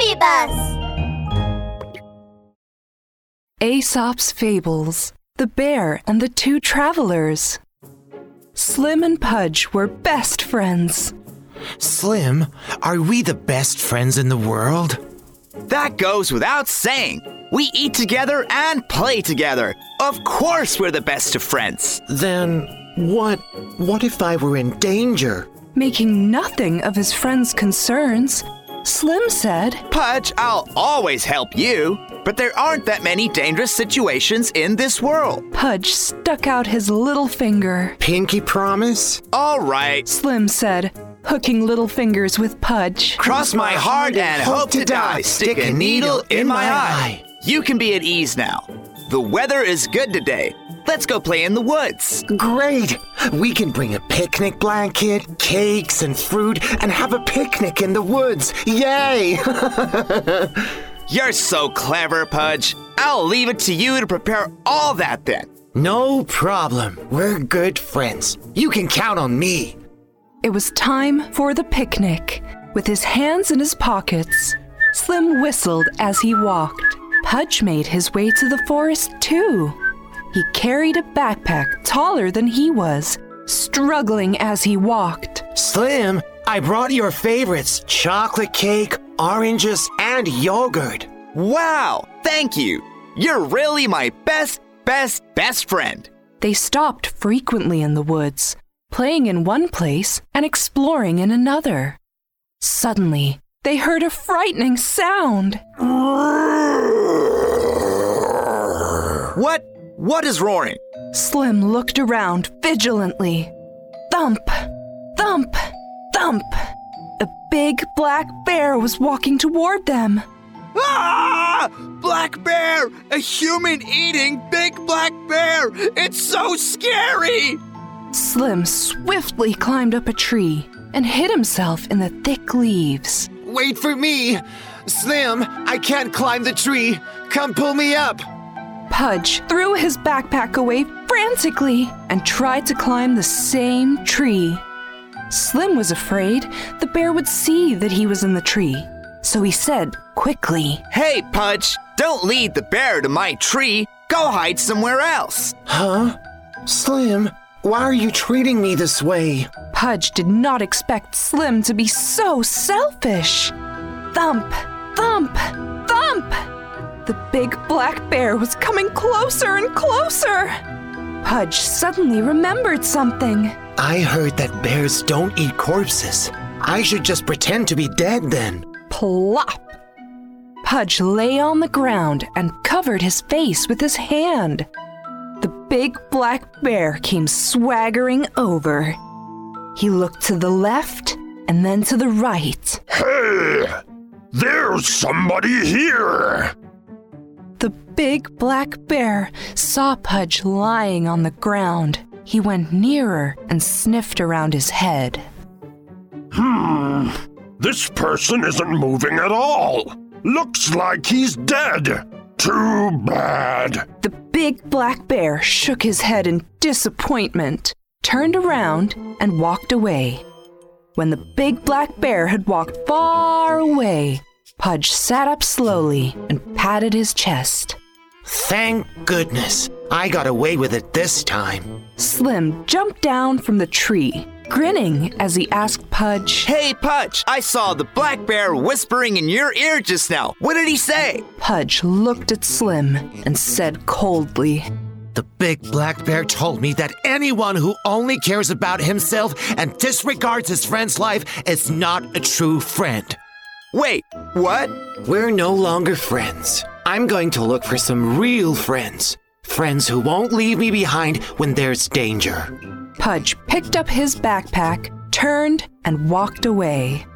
BabyBus. Aesop's Fables The Bear and the Two Travelers. Slim and Pudge were best friends. Slim, are we the best friends in the world? That goes without saying. We eat together and play together. Of course, we're the best of friends. Then what what if I were in danger? Making nothing of his friend's concerns, Slim said, Pudge, I'll always help you, but there aren't that many dangerous situations in this world. Pudge stuck out his little finger. Pinky promise? All right, Slim said, hooking little fingers with Pudge. cross my heart and hope to die. Stick a needle in my eye. You can be at ease now. The weather is good today. Let's go play in the woods. Great! We can bring a picnic blanket, cakes, and fruit, and have a picnic in the woods. Yay! You're so clever, Pudge. I'll leave it to you to prepare all that then. no problem. We're good friends. You can count on me. It was time for the picnic. With his hands in his pockets, Slim whistled as he walked. Pudge made his way to the forest too. He carried a backpack taller than he was, struggling as he walked. Slim, I brought your favorites chocolate cake, oranges, and yogurt. Wow, thank you. You're really my best, best, best friend. They stopped frequently in the woods, playing in one place and exploring in another. Suddenly, they heard a frightening sound. What? What is roaring? Slim looked around vigilantly. Thump, thump, thump. A big black bear was walking toward them. Ah! Black bear! A human eating big black bear! It's so scary! Slim swiftly climbed up a tree and hid himself in the thick leaves. Wait for me! Slim, I can't climb the tree. Come pull me up. Pudge threw his backpack away frantically and tried to climb the same tree. Slim was afraid the bear would see that he was in the tree, so he said quickly, Hey, Pudge, don't lead the bear to my tree. Go hide somewhere else. Huh? Slim, why are you treating me this way? Pudge did not expect Slim to be so selfish. Thump, thump, thump! The big black bear was coming closer and closer. Pudge suddenly remembered something. I heard that bears don't eat corpses. I should just pretend to be dead then. Plop! Pudge lay on the ground and covered his face with his hand. The big black bear came swaggering over. He looked to the left and then to the right. Hey! There's somebody here! Big black bear saw Pudge lying on the ground. He went nearer and sniffed around his head. Hmm. This person isn't moving at all. Looks like he's dead. Too bad. The big black bear shook his head in disappointment, turned around, and walked away. When the big black bear had walked far away, Pudge sat up slowly and patted his chest. Thank goodness. I got away with it this time. Slim jumped down from the tree, grinning as he asked Pudge, Hey, Pudge, I saw the black bear whispering in your ear just now. What did he say? Pudge looked at Slim and said coldly, The big black bear told me that anyone who only cares about himself and disregards his friend's life is not a true friend. Wait, what? We're no longer friends. I'm going to look for some real friends. Friends who won't leave me behind when there's danger. Pudge picked up his backpack, turned, and walked away.